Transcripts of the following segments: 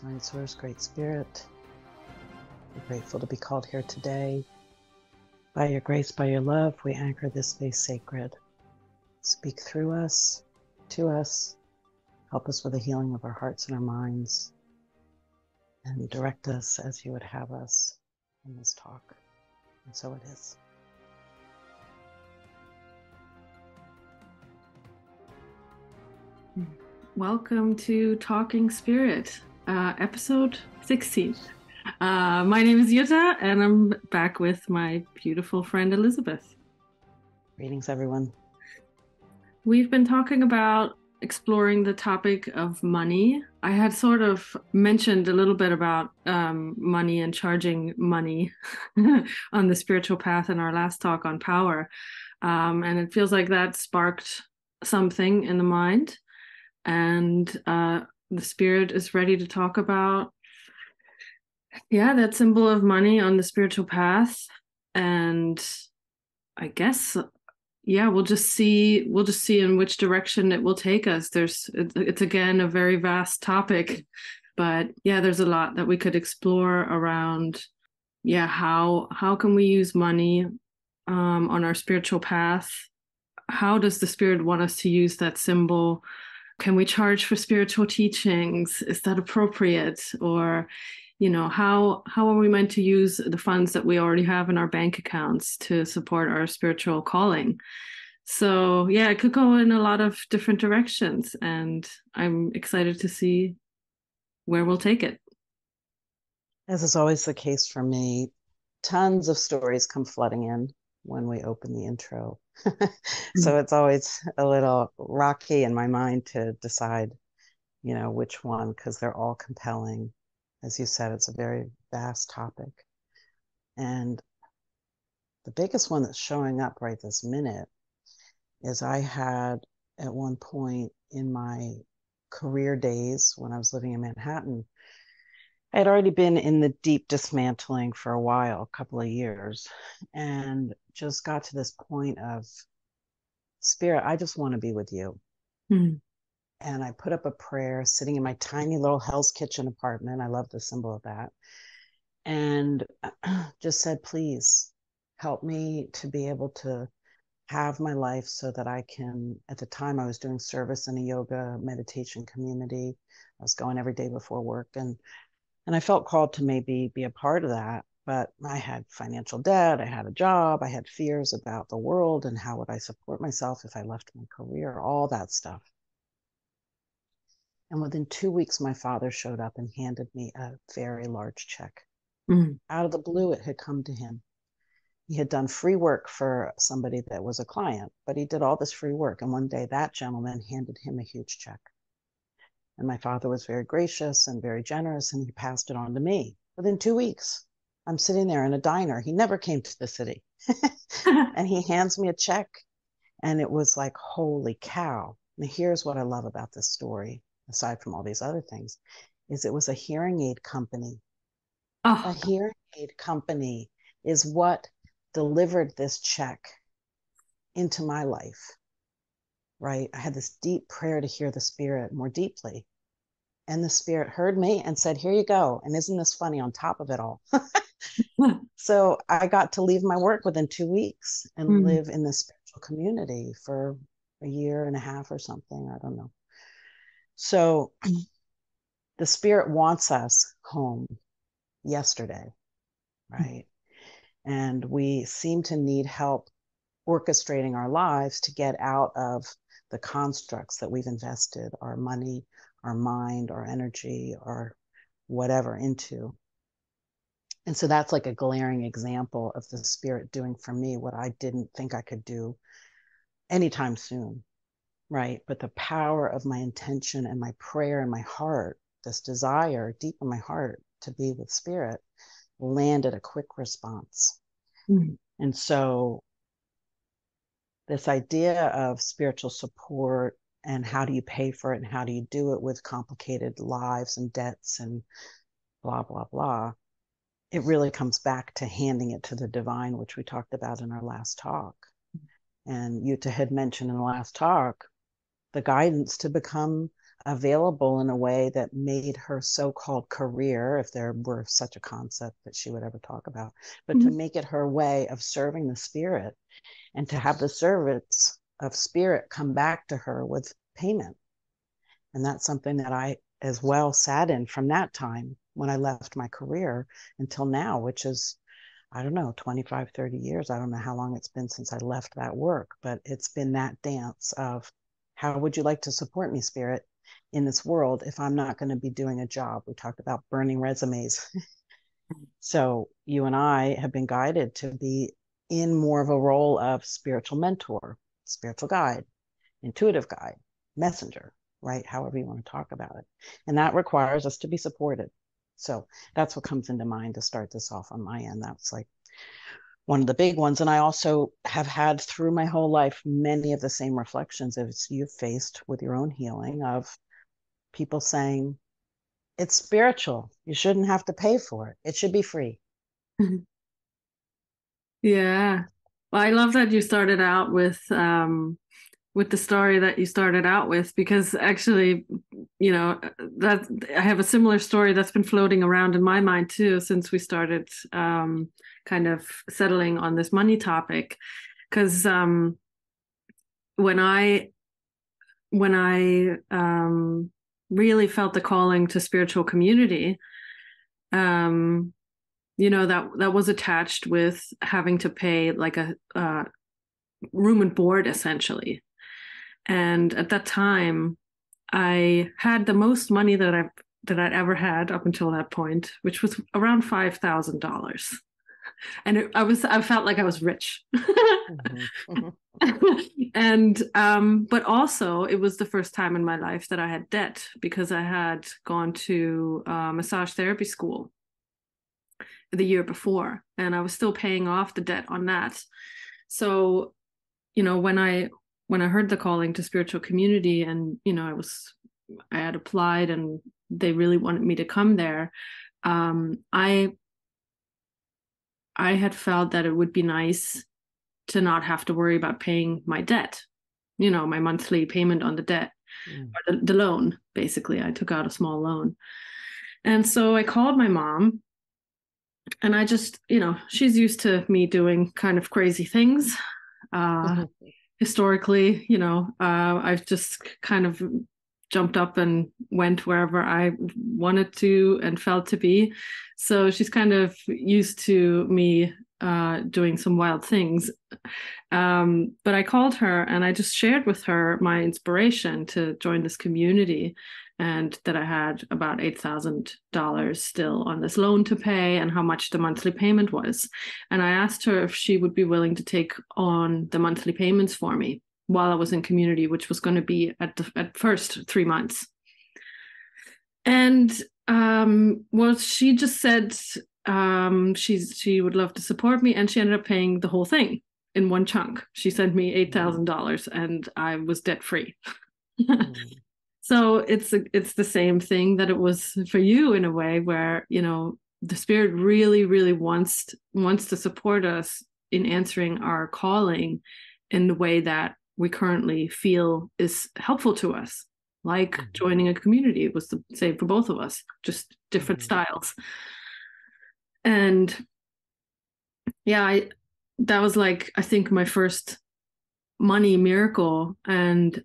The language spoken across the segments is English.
Divine Source, Great Spirit, we're grateful to be called here today. By your grace, by your love, we anchor this space sacred. Speak through us, to us, help us with the healing of our hearts and our minds, and direct us as you would have us in this talk. And so it is. Welcome to Talking Spirit, uh, episode 16. Uh, my name is Jutta, and I'm back with my beautiful friend Elizabeth. Greetings, everyone. We've been talking about exploring the topic of money. I had sort of mentioned a little bit about um, money and charging money on the spiritual path in our last talk on power. Um, and it feels like that sparked something in the mind. And uh, the spirit is ready to talk about, yeah, that symbol of money on the spiritual path. And I guess yeah we'll just see we'll just see in which direction it will take us. There's it's, again a very vast topic but yeah there's a lot that we could explore around yeah how how can we use money um, on our spiritual path? How does the spirit want us to use that symbol can we charge for spiritual teachings? Is that appropriate? Or you know how how are we meant to use the funds that we already have in our bank accounts to support our spiritual calling? So yeah it could go in a lot of different directions and i'm excited to see where we'll take it. As is always the case for me tons of stories come flooding in when we open the intro so mm-hmm. it's always a little rocky in my mind to decide you know which one because they're all compelling as you said, it's a very vast topic. And the biggest one that's showing up right this minute is I had at one point in my career days when I was living in Manhattan, I had already been in the deep dismantling for a while, a couple of years, and just got to this point of spirit, I just want to be with you. Mm-hmm and I put up a prayer sitting in my tiny little Hell's Kitchen apartment. I love the symbol of that. And just said, please help me to be able to have my life so that I can. At the time, I was doing service in a yoga meditation community. I was going every day before work, and and I felt called to maybe be a part of that. But I had financial debt, I had a job, I had fears about the world and how would I support myself if I left my career, all that stuff. And within two weeks, my father showed up and handed me a very large check. Mm. Out of the blue, it had come to him. He had done free work for somebody that was a client, but he did all this free work. And one day, that gentleman handed him a huge check. And my father was very gracious and very generous, and he passed it on to me. Within two weeks, I'm sitting there in a diner. He never came to the city. and he hands me a check. And it was like, holy cow. And here's what I love about this story aside from all these other things, is it was a hearing aid company. Oh. A hearing aid company is what delivered this check into my life. Right. I had this deep prayer to hear the spirit more deeply. And the spirit heard me and said, Here you go. And isn't this funny on top of it all? so I got to leave my work within two weeks and mm-hmm. live in the spiritual community for a year and a half or something. I don't know. So the spirit wants us home yesterday, right? And we seem to need help orchestrating our lives to get out of the constructs that we've invested our money, our mind, our energy, our whatever into. And so that's like a glaring example of the spirit doing for me what I didn't think I could do anytime soon right? But the power of my intention and my prayer and my heart, this desire deep in my heart to be with spirit, landed a quick response. Mm-hmm. And so, this idea of spiritual support and how do you pay for it and how do you do it with complicated lives and debts and blah, blah, blah, it really comes back to handing it to the divine, which we talked about in our last talk. And Jutta had mentioned in the last talk the guidance to become available in a way that made her so-called career if there were such a concept that she would ever talk about but mm-hmm. to make it her way of serving the spirit and to have the service of spirit come back to her with payment and that's something that i as well sat in from that time when i left my career until now which is i don't know 25 30 years i don't know how long it's been since i left that work but it's been that dance of how would you like to support me spirit in this world if I'm not going to be doing a job. We talked about burning resumes. so you and I have been guided to be in more of a role of spiritual mentor, spiritual guide, intuitive guide, messenger, right? However you want to talk about it. And that requires us to be supported. So that's what comes into mind to start this off on my end. That's like one of the big ones. And I also have had through my whole life many of the same reflections as you've faced with your own healing of people saying it's spiritual. You shouldn't have to pay for it. It should be free. yeah. Well, I love that you started out with um with the story that you started out with because actually you know that i have a similar story that's been floating around in my mind too since we started um, kind of settling on this money topic. Because um, when i when i um, really felt the calling to spiritual community um you know that that was attached with having to pay like a uh, room and board essentially and at that time i had the most money that i that i'd ever had up until that point which was around five thousand dollars and it, I was I felt like I was rich. mm-hmm. Mm-hmm. and um, but also it was the first time in my life that I had debt because I had gone to uh, massage therapy school the year before, and I was still paying off the debt on that. So, you know, when I when I heard the calling to spiritual community, and you know, I was I had applied, and they really wanted me to come there. Um, I I had felt that it would be nice to not have to worry about paying my debt, you know, my monthly payment on the debt mm. or the, the loan. Basically, I took out a small loan. And so I called my mom and I just, you know, she's used to me doing kind of crazy things. Uh, mm-hmm. Historically, you know, uh, I've just kind of jumped up and went wherever I wanted to and felt to be. So she's kind of used to me uh, doing some wild things. Um, but I called her and I just shared with her my inspiration to join this community and that I had about $8,000 still on this loan to pay and how much the monthly payment was. And I asked her if she would be willing to take on the monthly payments for me while I was in community, which was going to be at the at first three months. And um, well, she just said um, she's she would love to support me, and she ended up paying the whole thing in one chunk. She sent me eight thousand dollars, and I was debt free. So it's it's the same thing that it was for you in a way, where you know the spirit really, really wants wants to support us in answering our calling in the way that we currently feel is helpful to us like mm-hmm. joining a community it was the same for both of us just different mm-hmm. styles and yeah i that was like i think my first money miracle and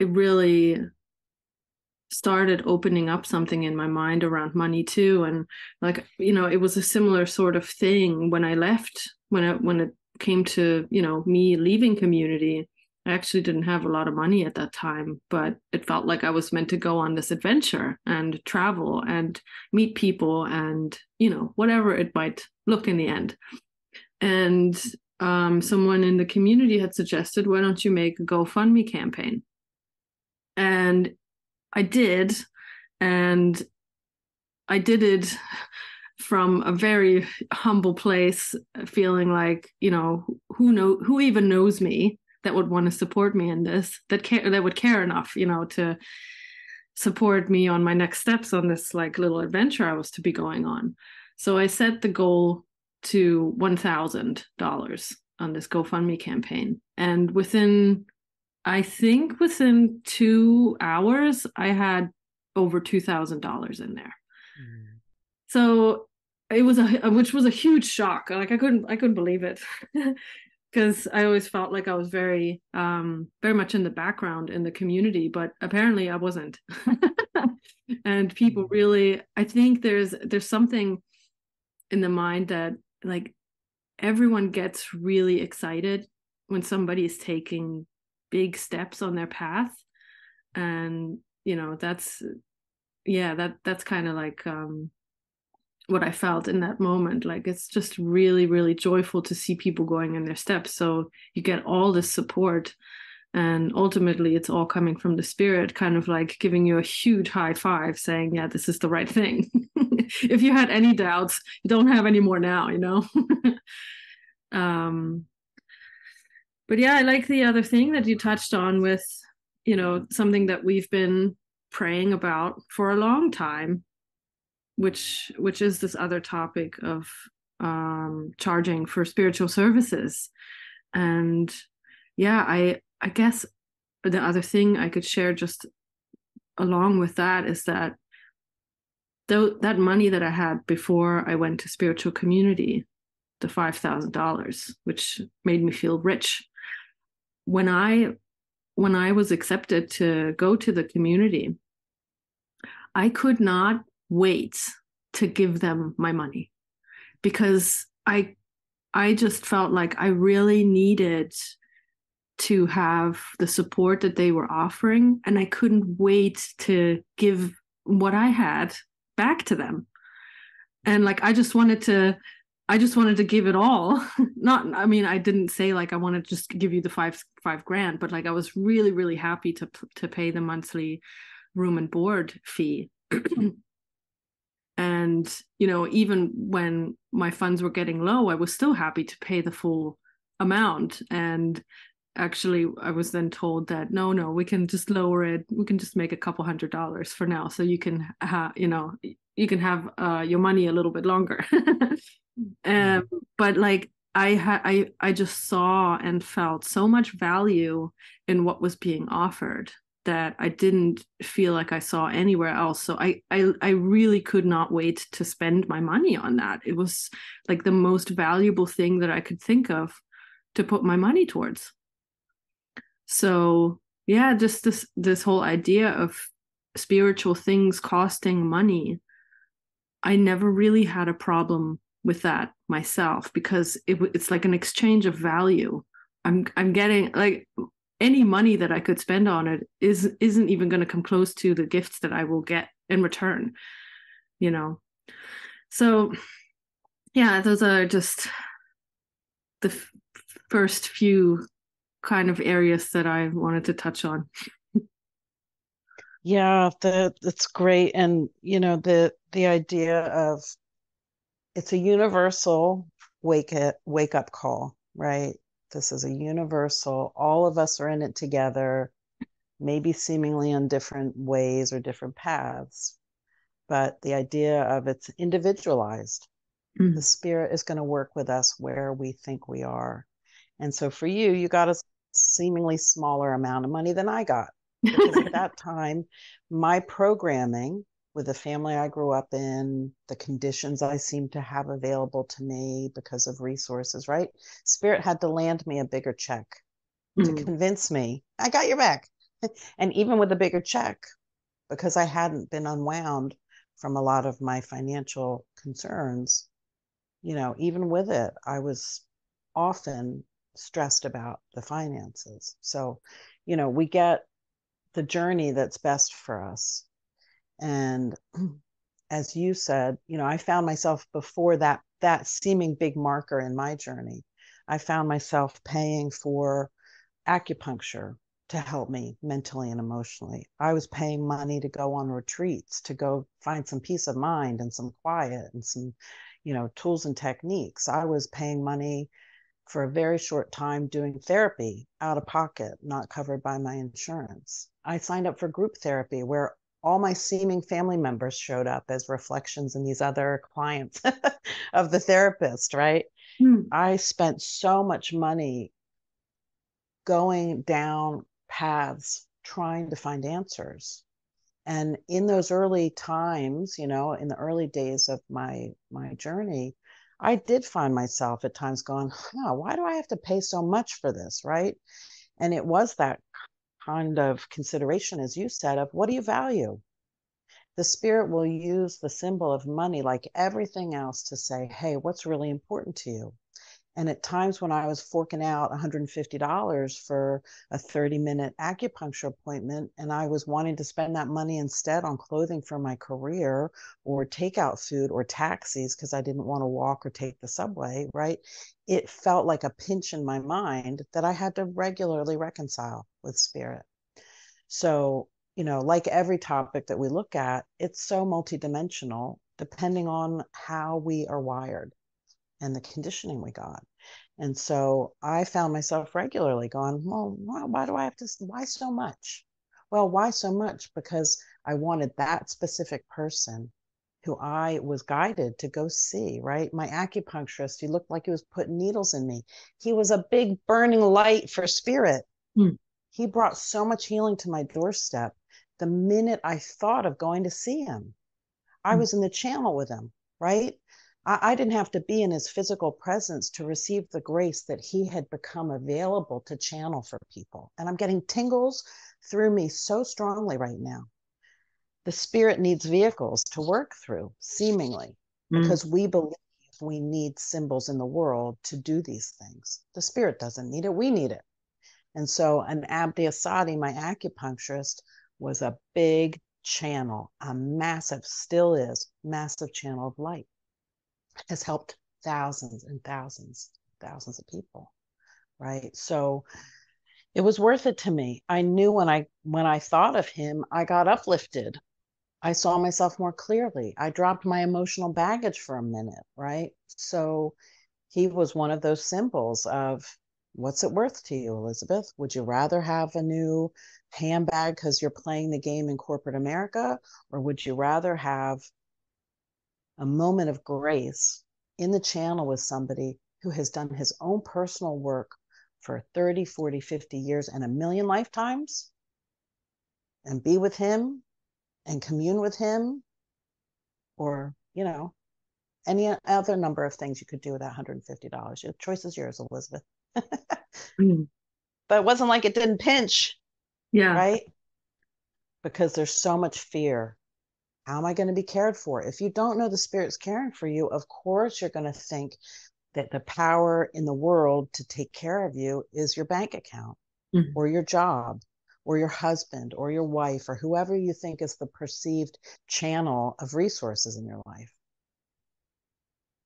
it really started opening up something in my mind around money too and like you know it was a similar sort of thing when i left when I when it came to you know me leaving community. I actually didn't have a lot of money at that time but it felt like i was meant to go on this adventure and travel and meet people and you know whatever it might look in the end. And um, someone in the community had suggested why don't you make a gofundme campaign and i did and i did it from a very humble place feeling like you know who know who even knows me that would want to support me in this that care that would care enough you know to support me on my next steps on this like little adventure i was to be going on. So i set the goal to $1000 on this gofundme campaign and within I think within two hours, I had over two thousand dollars in there. Mm. So it was a which was a huge shock. Like I couldn't I couldn't believe it. because I always felt like I was very, um, very much in the background in the community, but apparently I wasn't. and people mm. really, I think there's there's something in the mind that like everyone gets really excited when somebody is taking big steps on their path, and you know that's yeah that that's kind of like um what I felt in that moment. Like it's just really, really joyful to see people going in their steps. So you get all this support. And ultimately, it's all coming from the spirit, kind of like giving you a huge high five, saying, Yeah, this is the right thing. if you had any doubts, you don't have any more now, you know? um, but yeah, I like the other thing that you touched on with, you know, something that we've been praying about for a long time which which is this other topic of um, charging for spiritual services. And yeah i i guess the other thing i could share just along with that is that though that money that i had before i went to spiritual community the $5000 which made me feel rich when i when i was accepted to go to the community i could not wait to give them my money because I I just felt like I really needed to have the support that they were offering and I couldn't wait to give what I had back to them. And like I just wanted to I just wanted to give it all. Not I mean I didn't say like I want to just give you the 5 5 grand, but like I was really really happy to to pay the monthly room and board fee. and you know even when my funds were getting low i was still happy to pay the full amount and actually i was then told that no no we can just lower it we can just make a couple hundred dollars for now so you can ha- you know you can have uh, your money a little bit longer um, but like i had i i just saw and felt so much value in what was being offered that I didn't feel like I saw anywhere else. So I, I I really could not wait to spend my money on that. It was like the most valuable thing that I could think of to put my money towards. So yeah, just this this whole idea of spiritual things costing money. I never really had a problem with that myself because it, it's like an exchange of value. I'm I'm getting like any money that I could spend on it is isn't even going to come close to the gifts that I will get in return, you know. So yeah, those are just the f- first few kind of areas that I wanted to touch on. yeah, the, that's great and you know the the idea of it's a universal wake it wake up call, right? This is a universal. All of us are in it together, maybe seemingly in different ways or different paths. But the idea of it's individualized. Mm. The spirit is going to work with us where we think we are. And so for you, you got a seemingly smaller amount of money than I got. Because at that time, my programming with the family I grew up in, the conditions I seemed to have available to me because of resources, right? Spirit had to land me a bigger check mm. to convince me I got your back. and even with a bigger check, because I hadn't been unwound from a lot of my financial concerns, you know, even with it, I was often stressed about the finances. So, you know, we get the journey that's best for us. And as you said you know i found myself before that that seeming big marker in my journey i found myself paying for acupuncture to help me mentally and emotionally. I was paying money to go on retreats to go find some peace of mind and some quiet and some you know tools and techniques. I was paying money for a very short time doing therapy out of pocket not covered by my insurance i signed up for group therapy where all my seeming family members showed up as reflections in these other clients of the therapist, right? Hmm. I spent so much money going down paths trying to find answers and in those early times you know in the early days of my my journey i did find myself at times going huh, why do i have to pay so much for this? Right? And it was that kind of consideration as you said of what do you value? The spirit will use the symbol of money like everything else to say hey what's really important to you and at times when I was forking out $150 for a 30 minute acupuncture appointment, and I was wanting to spend that money instead on clothing for my career or takeout food or taxis because I didn't want to walk or take the subway, right? It felt like a pinch in my mind that I had to regularly reconcile with spirit. So, you know, like every topic that we look at, it's so multidimensional depending on how we are wired and the conditioning we got. And so I found myself regularly going, well, why do I have to, why so much? Well, why so much? Because I wanted that specific person who I was guided to go see, right? My acupuncturist, he looked like he was putting needles in me. He was a big burning light for spirit. Hmm. He brought so much healing to my doorstep the minute I thought of going to see him. I hmm. was in the channel with him, right? I, I didn't have to be in his physical presence to receive the grace that he had become available to channel for people. And I'm getting tingles through me so strongly right now. The spirit needs vehicles to work through, seemingly, mm. because we believe we need symbols in the world to do these things. The spirit doesn't need it, we need it. And so, an Abdi Assadi, my acupuncturist, was a big channel, a massive, still is, massive channel of light has helped thousands and thousands, thousands of people. Right. So it was worth it to me. I knew when I when I thought of him, I got uplifted. I saw myself more clearly. I dropped my emotional baggage for a minute, right? So he was one of those symbols of what's it worth to you, Elizabeth? Would you rather have a new handbag because you're playing the game in corporate America? Or would you rather have a moment of grace in the channel with somebody who has done his own personal work for 30, 40, 50 years and a million lifetimes and be with him and commune with him or, you know, any other number of things you could do with that $150. Your choice is yours, Elizabeth. mm. But it wasn't like it didn't pinch. Yeah. Right? Because there's so much fear how am I going to be cared for? If you don't know the Spirit's caring for you, of course you're going to think that the power in the world to take care of you is your bank account mm-hmm. or your job or your husband or your wife or whoever you think is the perceived channel of resources in your life.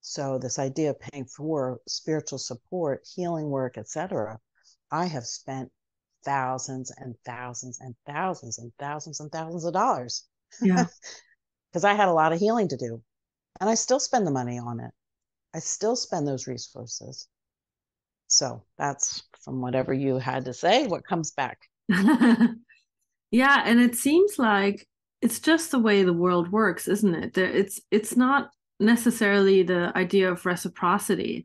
So this idea of paying for spiritual support, healing work, etc., I have spent thousands and thousands and thousands and thousands and thousands of dollars. Yeah. because I had a lot of healing to do. And I still spend the money on it. I still spend those resources. So that's from whatever you had to say, what comes back. yeah. And it seems like it's just the way the world works, isn't it? It's it's not necessarily the idea of reciprocity,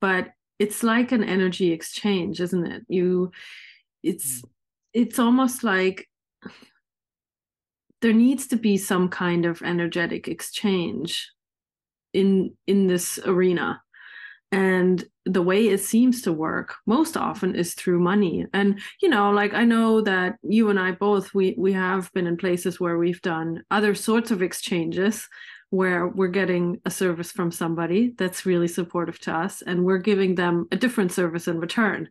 but it's like an energy exchange, isn't it? You it's mm. it's almost like there needs to be some kind of energetic exchange in in this arena. And the way it seems to work most often is through money. And you know like i know that you and i both we we have been in places where we've done other sorts of exchanges where we're getting a service from somebody that's really supportive to us and we're giving them a different service in return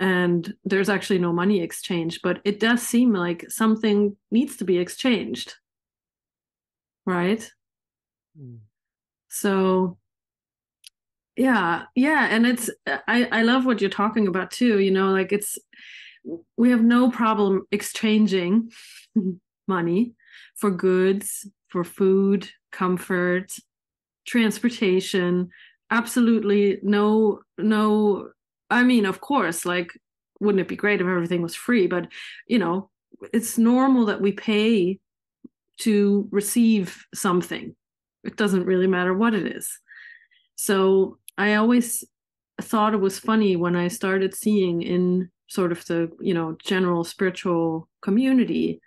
and there's actually no money exchange but it does seem like something needs to be exchanged right mm. so yeah yeah and it's i i love what you're talking about too you know like it's we have no problem exchanging money for goods for food comfort transportation absolutely no no I mean, of course, like, wouldn't it be great if everything was free? But, you know, it's normal that we pay to receive something. It doesn't really matter what it is. So I always thought it was funny when I started seeing in sort of the you know general spiritual community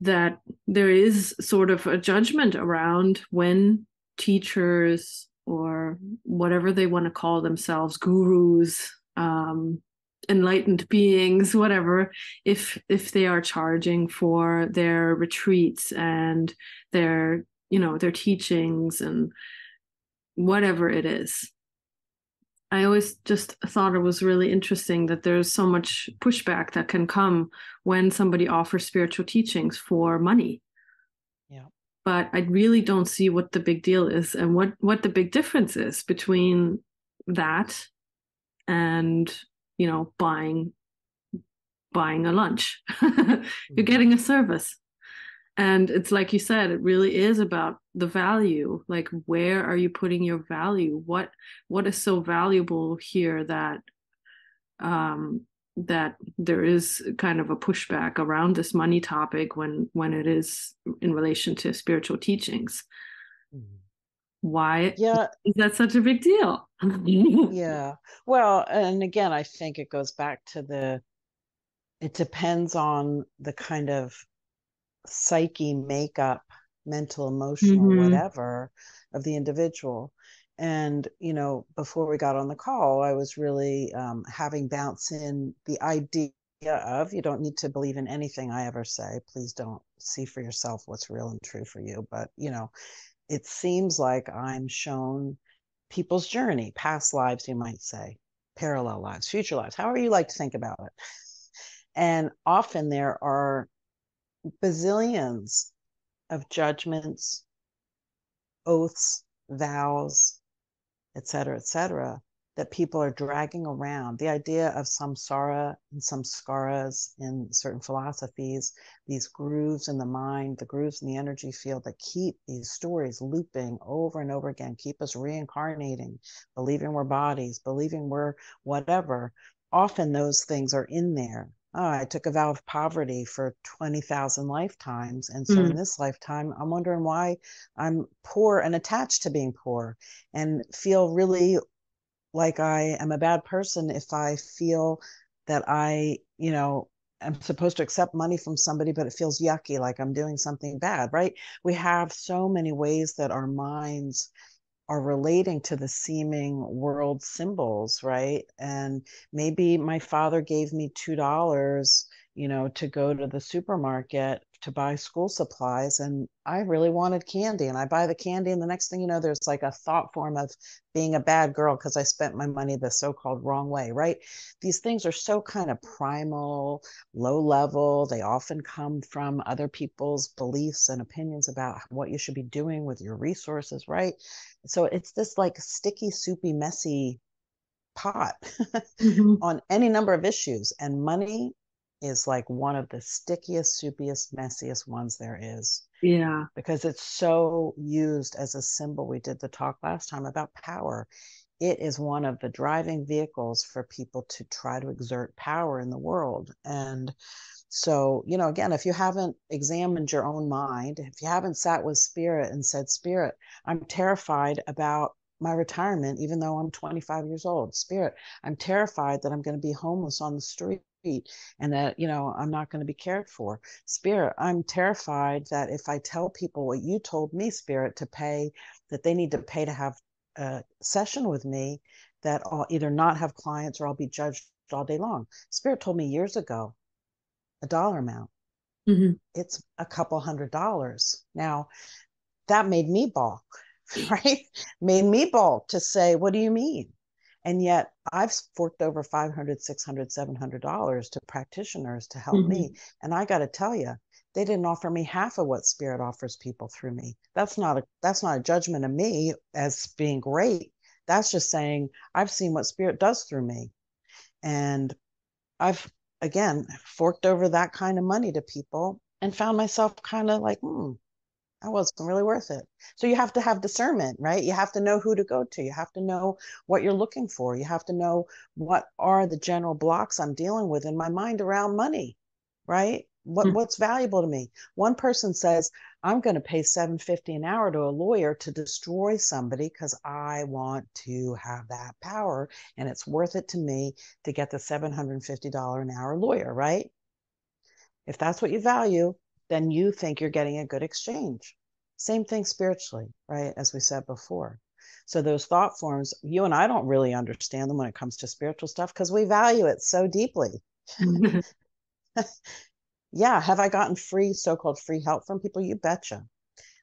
that there is sort of a judgment around when teachers or whatever they want to call themselves gurus um, enlightened beings whatever if if they are charging for their retreats and their you know their teachings and whatever it is. I always just thought it was really interesting that there's so much pushback that can come when somebody offers spiritual teachings for money but i really don't see what the big deal is and what what the big difference is between that and you know buying buying a lunch. You're mm-hmm. getting a service. And it's like you said it really is about the value. Like where are you putting your value? What what is so valuable here that um that there is kind of a pushback around this money topic when when it is in relation to spiritual teachings. Mm-hmm. Why yeah. is that such a big deal? Yeah. Well and again i think it goes back to the it depends on the kind of psyche makeup mental emotional mm-hmm. whatever of the individual and you know before we got on the call i was really um, having bounce in the idea of you don't need to believe in anything i ever say please don't see for yourself what's real and true for you but you know it seems like I'm shown people's journey, past lives, you might say, parallel lives, future lives, however you like to think about it. And often there are bazillions of judgments, oaths, vows, et cetera, et cetera, that people are dragging around. The idea of samsara and samskaras in certain philosophies, these grooves in the mind, the grooves in the energy field that keep these stories looping over and over again, keep us reincarnating, believing we're bodies, believing we're whatever. Often those things are in there. Oh, I took a vow of poverty for 20,000 lifetimes. And so mm. in this lifetime, I'm wondering why I'm poor and attached to being poor and feel really like I am a bad person if I feel that I, you know, I'm supposed to accept money from somebody, but it feels yucky, like I'm doing something bad, right? We have so many ways that our minds are relating to the seeming world symbols, right? And maybe my father gave me $2, you know, to go to the supermarket to buy school supplies and I really wanted candy and I buy the candy and the next thing you know there's like a thought form of being a bad girl because I spent my money the so-called wrong way, right? These things are so kind of primal, low level. They often come from other people's beliefs and opinions about what you should be doing with your resources, right? So it's this like sticky, soupy, messy pot mm-hmm. on any number of issues and money is like one of the stickiest, soupiest, messiest ones there is. Yeah. Because it's so used as a symbol. We did the talk last time about power. It is one of the driving vehicles for people to try to exert power in the world. And so, you know, again, if you haven't examined your own mind, if you haven't sat with spirit and said, Spirit, I'm terrified about my retirement, even though I'm 25 years old. Spirit, I'm terrified that I'm going to be homeless on the street and that you know i'm not going to be cared for. Spirit i'm terrified that if i tell people what you told me spirit to pay that they need to pay to have a session with me that i'll either not have clients or i'll be judged all day long. Spirit told me years ago a dollar amount. Mm-hmm. it's a couple hundred dollars. Now that made me balk right? Made me balk to say what do you mean and yet i've forked over 500 600 700 dollars to practitioners to help mm-hmm. me and i got to tell you they didn't offer me half of what spirit offers people through me. That's not a that's not a judgment of me as being great. That's just saying i've seen what spirit does through me. And i've again forked over that kind of money to people and found myself kind of like hmm that wasn't really worth it. So you have to have discernment, right? You have to know who to go to. You have to know what you're looking for. You have to know what are the general blocks I'm dealing with in my mind around money, right? What mm-hmm. what's valuable to me? One person says, I'm going to pay 750 an hour to a lawyer to destroy somebody because I want to have that power and it's worth it to me to get the $750 an hour lawyer, right? If that's what you value, then you think you're getting a good exchange. Same thing spiritually, right? As we said before. So those thought forms, you and I don't really understand them when it comes to spiritual stuff because we value it so deeply. yeah, have I gotten free, so called free help from people? You betcha.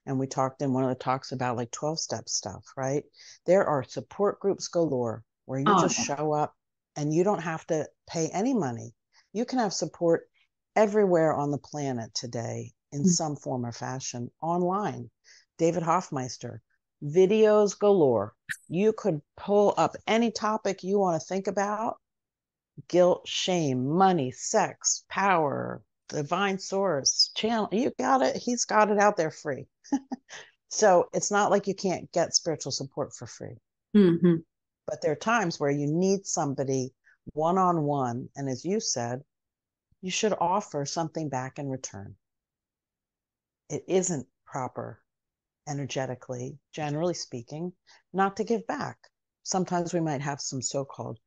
And we talked in one of the talks about like 12 step stuff, right? There are support groups galore where you oh, just show up and you don't have to pay any money. You can have support everywhere on the planet today in mm-hmm. some form or fashion online. David Hoffmeister, videos galore. You could pull up any topic you want to think about guilt, shame, money, sex, power, divine source, channel. You got it. He's got it out there free. so it's not like you can't get spiritual support for free. Mm-hmm. But there are times where you need somebody one on one. And as you said, you should offer something back in return. It isn't proper energetically, generally speaking, not to give back. Sometimes we might have some so called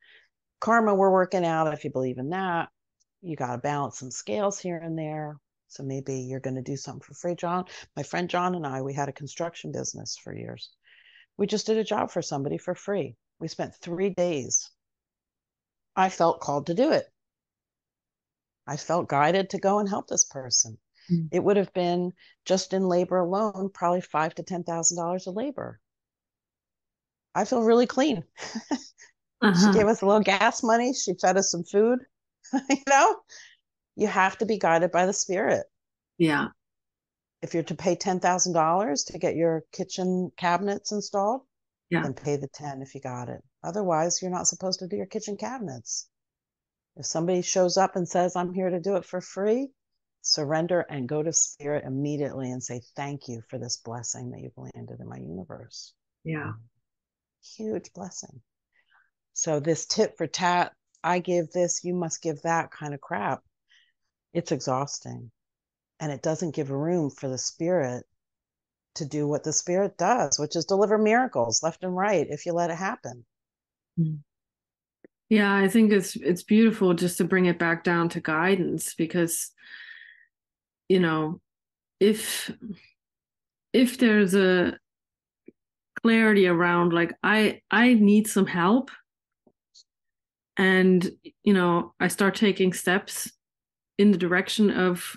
karma we're working out, if you believe in that you got to balance some scales here and there. So maybe you're going to do something for free. John, my friend John and I, we had a construction business for years. We just did a job for somebody for free. We spent three days. I felt called to do it. I felt guided to go and help this person. Mm-hmm. It would have been just in labor alone, probably five to ten thousand dollars of labor. I feel really clean. uh-huh. She gave us a little gas money. She fed us some food. you know, you have to be guided by the spirit. Yeah. If you're to pay $10,000 to get your kitchen cabinets installed, yeah. then pay the 10 if you got it. Otherwise, you're not supposed to do your kitchen cabinets. If somebody shows up and says, I'm here to do it for free, surrender and go to spirit immediately and say, Thank you for this blessing that you've landed in my universe. Yeah. Huge blessing. So, this tit for tat I give this, you must give that kind of crap, it's exhausting. And it doesn't give room for the spirit to do what the spirit does, which is deliver miracles left and right if you let it happen. Hmm. Yeah, I think it's it's beautiful just to bring it back down to guidance because you know, if if there's a clarity around like I I need some help and you know i start taking steps in the direction of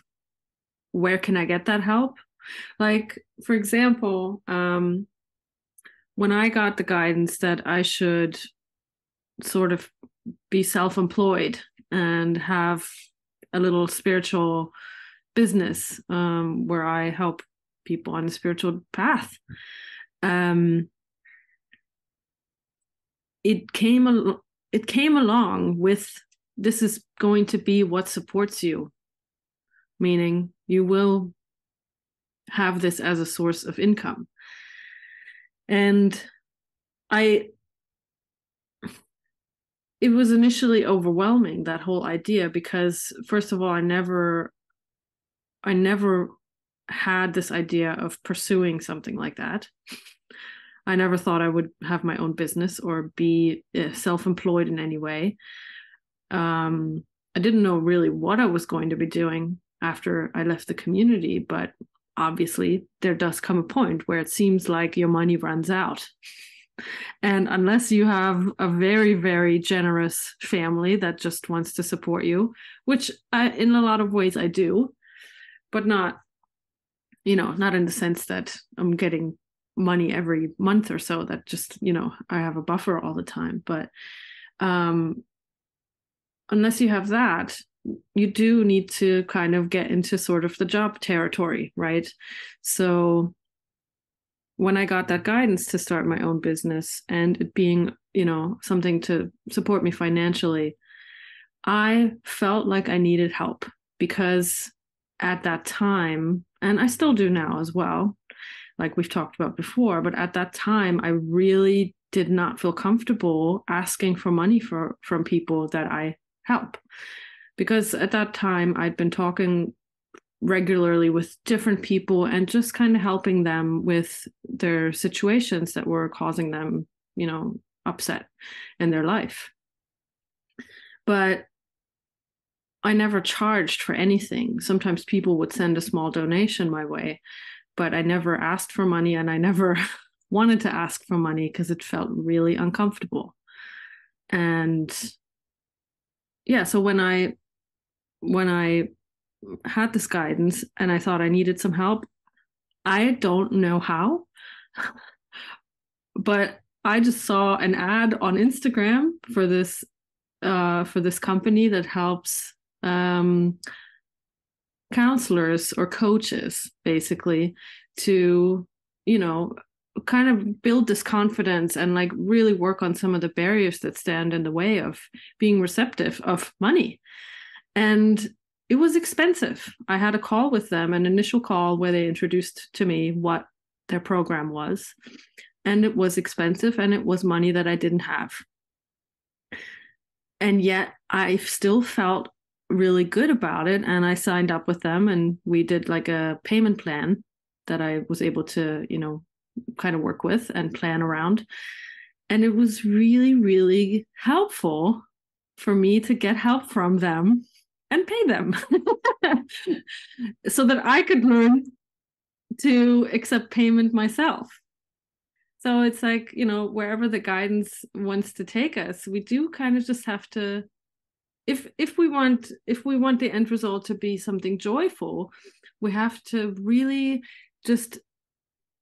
where can i get that help? Like for example um when i got the guidance that i should sort of be self-employed and have a little spiritual business um, where i help people on the spiritual path. Um, it came a, it came along with this is going to be what supports you meaning you will have this as a source of income. And i it was initially overwhelming that whole idea because first of all i never i never had this idea of pursuing something like that I never thought I would have my own business or be uh, self employed in any way. Um, I didn't know really what I was going to be doing after I left the community, but obviously there does come a point where it seems like your money runs out. And unless you have a very, very generous family that just wants to support you, which I, in a lot of ways I do, but not, you know, not in the sense that I'm getting money every month or so that just you know i have a buffer all the time but um unless you have that you do need to kind of get into sort of the job territory right? So when i got that guidance to start my own business and it being you know something to support me financially i felt like i needed help because at that time and i still do now as well like we've talked about before. But at that time, I really did not feel comfortable asking for money for from people that I help. Because at that time I'd been talking regularly with different people and just kind of helping them with their situations that were causing them, you know, upset in their life. But I never charged for anything. Sometimes people would send a small donation my way, but I never asked for money and I never wanted to ask for money because it felt really uncomfortable. And yeah, so when I when I had this guidance and I thought I needed some help, I don't know how. but I just saw an ad on Instagram for this uh, for this company that helps um, counselors or coaches basically to you know kind of build this confidence and like really work on some of the barriers that stand in the way of being receptive of money and it was expensive i had a call with them an initial call where they introduced to me what their program was and it was expensive and it was money that i didn't have and yet i still felt really good about it and I signed up with them and we did like a payment plan that I was able to, you know, kind of work with and plan around. And it was really, really helpful for me to get help from them and pay them so that I could learn to accept payment myself. So it's like, you know, wherever the guidance wants to take us, we do kind of just have to if if we want if we want the end result to be something joyful we have to really just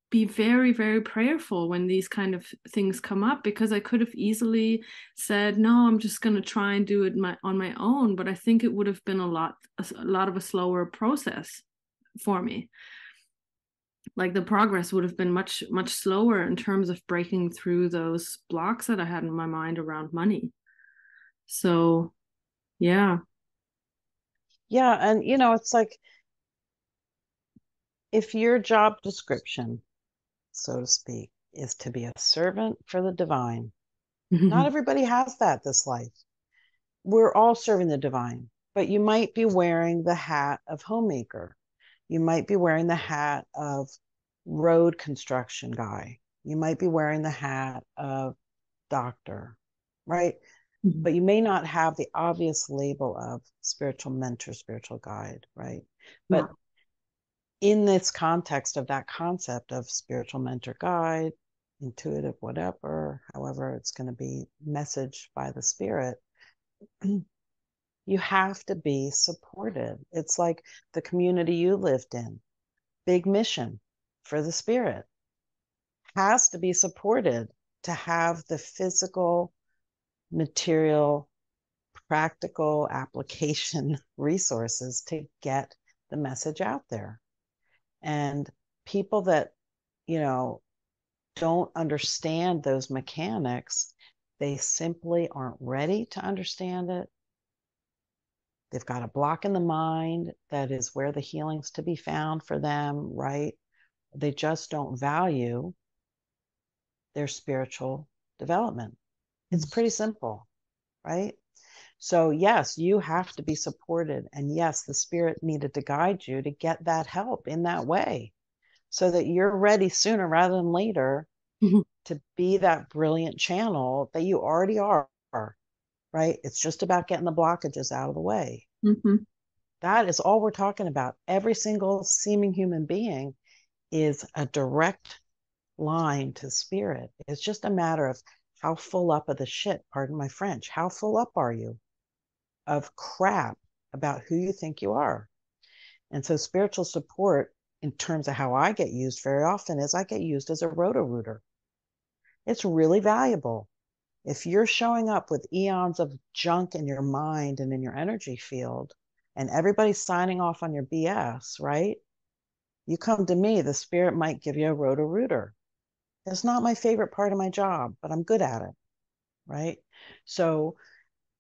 be very very prayerful when these kind of things come up because i could have easily said no i'm just going to try and do it my, on my own but i think it would have been a lot a, a lot of a slower process for me like the progress would have been much much slower in terms of breaking through those blocks that i had in my mind around money so yeah. Yeah. And, you know, it's like if your job description, so to speak, is to be a servant for the divine, not everybody has that this life. We're all serving the divine, but you might be wearing the hat of homemaker. You might be wearing the hat of road construction guy. You might be wearing the hat of doctor, right? Mm-hmm. But you may not have the obvious label of spiritual mentor, spiritual guide, right? But no. In this context of that concept of spiritual mentor guide, intuitive, whatever, however it's going to be messaged by the spirit, you have to be supported. It's like the community you lived in, big mission for the spirit has to be supported to have the physical material, practical application resources to get the message out there. And people that, you know, don't understand those mechanics, they simply aren't ready to understand it. They've got a block in the mind that is where the healing's to be found for them, right? They just don't value their spiritual development. It's pretty simple, right? So, yes, you have to be supported. And yes, the spirit needed to guide you to get that help in that way so that you're ready sooner rather than later mm-hmm. to be that brilliant channel that you already are, right? It's just about getting the blockages out of the way. Mm-hmm. That is all we're talking about. Every single seeming human being is a direct line to spirit. It's just a matter of how full up of the shit, pardon my French, how full up are you of crap about who you think you are? And so spiritual support in terms of how I get used very often is I get used as a roto rooter. It's really valuable. If you're showing up with eons of junk in your mind and in your energy field, and everybody's signing off on your BS, right? You come to me, the spirit might give you a roto rooter. It's not my favorite part of my job, but I'm good at it. Right. So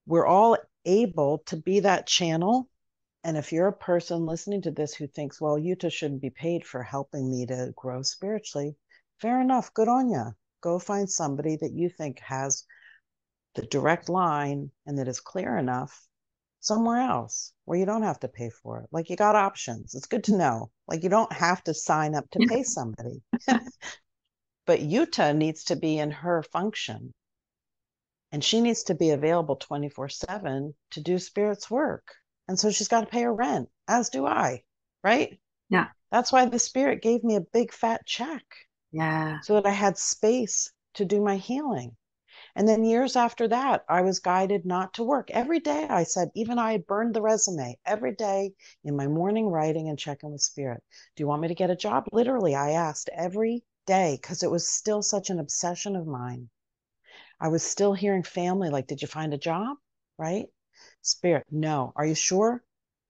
we're all able to be that channel. And if you're a person listening to this who thinks, well, Jutta shouldn't be paid for helping me to grow spiritually, fair enough. Good on you. Go find somebody that you think has the direct line and that is clear enough somewhere else where you don't have to pay for it. Like you got options. It's good to know. Like you don't have to sign up to pay somebody. but Jutta needs to be in her function. And she needs to be available 24 7 to do spirit's work. And so she's got to pay her rent, as do I. Right. Yeah. That's why the spirit gave me a big fat check. Yeah. So that I had space to do my healing. And then years after that, I was guided not to work. Every day I said, even I had burned the resume every day in my morning writing and checking with spirit. Do you want me to get a job? Literally, I asked every day because it was still such an obsession of mine. I was still hearing family like, Did you find a job? Right? Spirit, no. Are you sure?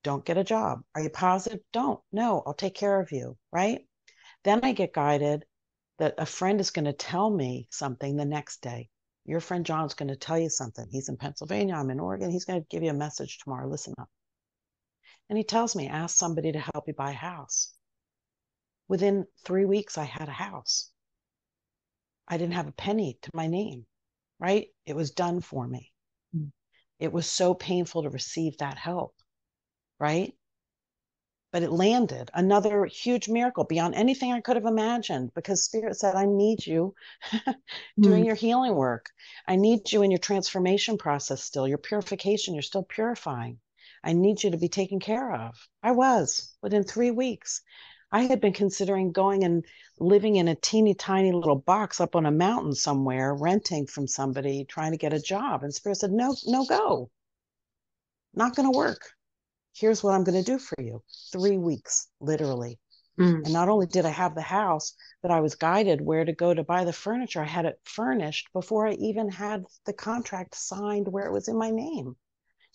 Don't get a job. Are you positive? Don't. No, I'll take care of you. Right? Then I get guided that a friend is going to tell me something the next day. Your friend John's going to tell you something. He's in Pennsylvania. I'm in Oregon. He's going to give you a message tomorrow. Listen up. And he tells me, ask somebody to help you buy a house. Within three weeks, I had a house. I didn't have a penny to my name, right? It was done for me. Mm. It was so painful to receive that help, right? but it landed another huge miracle beyond anything I could have imagined because Spirit said, I need you doing mm. your healing work. I need you in your transformation process still, your purification, you're still purifying. I need you to be taken care of. I was within three weeks. I had been considering going and living in a teeny tiny little box up on a mountain somewhere, renting from somebody, trying to get a job. And Spirit said, No, no, go. Not going to work here's what I'm going to do for you. Three weeks, literally. Mm. And not only did I have the house, but I was guided where to go to buy the furniture. I had it furnished before I even had the contract signed where it was in my name.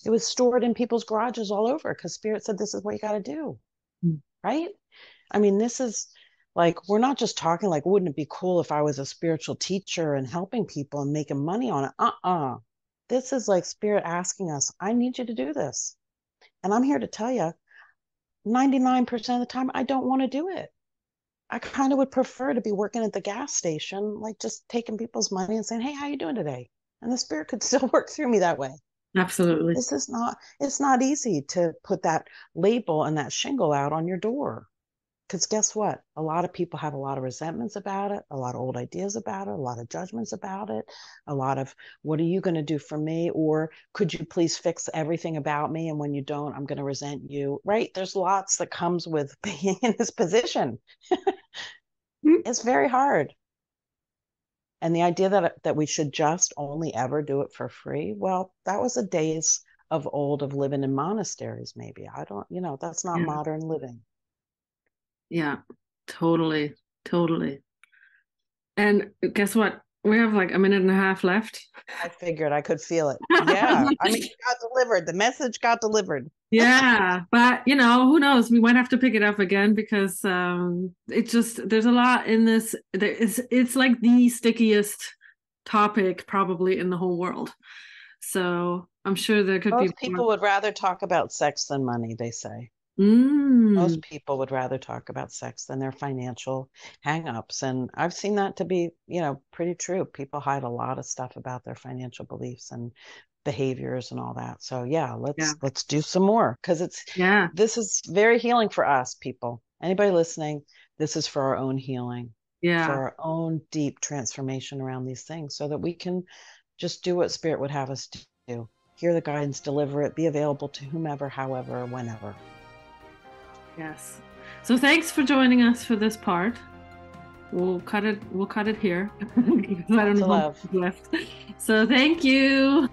It was stored in people's garages all over because Spirit said, This is what you got to do. Mm. Right? I mean, this is like, we're not just talking like, wouldn't it be cool if I was a spiritual teacher and helping people and making money on it? Uh uh-uh. uh This is like Spirit asking us, I need you to do this. And I'm here to tell you 99% of the time, I don't want to do it. I kind of would prefer to be working at the gas station, like just taking people's money and saying, Hey, how you doing today? And the spirit could still work through me that way. Absolutely. This is not, it's not easy to put that label and that shingle out on your door. Because guess what? A lot of people have a lot of resentments about it, a lot of old ideas about it, a lot of judgments about it, a lot of what are you going to do for me? Or could you please fix everything about me? And when you don't, I'm going to resent you. Right? There's lots that comes with being in this position. Hmm. it's very hard. And the idea that that we should just only ever do it for free, well, that was the days of old of living in monasteries, maybe. I don't, you know, that's not yeah. modern living. Yeah, totally, totally. And guess what? We have like a minute and a half left. I figured I could feel it. Yeah. I mean, it got delivered. The message got delivered. yeah. But, you know, who knows? We might have to pick it up again because um it just, there's a lot in this. There is, it's like the stickiest topic probably in the whole world. So I'm sure there could Most be. People more. would rather talk about sex than money, they say. Mm. Most people would rather talk about sex than their financial hangups. And I've seen that to be, you know, pretty true. People hide a lot of stuff about their financial beliefs and behaviors and all that. So yeah, let's yeah. let's do some more because it's yeah, this is very healing for us people. Anybody listening, this is for our own healing. Yeah. For our own deep transformation around these things so that we can just do what spirit would have us do. Hear the guidance, deliver it, be available to whomever, however, whenever. Yes. So thanks for joining us for this part. We'll cut it. We'll cut it here because I don't know left. So thank you.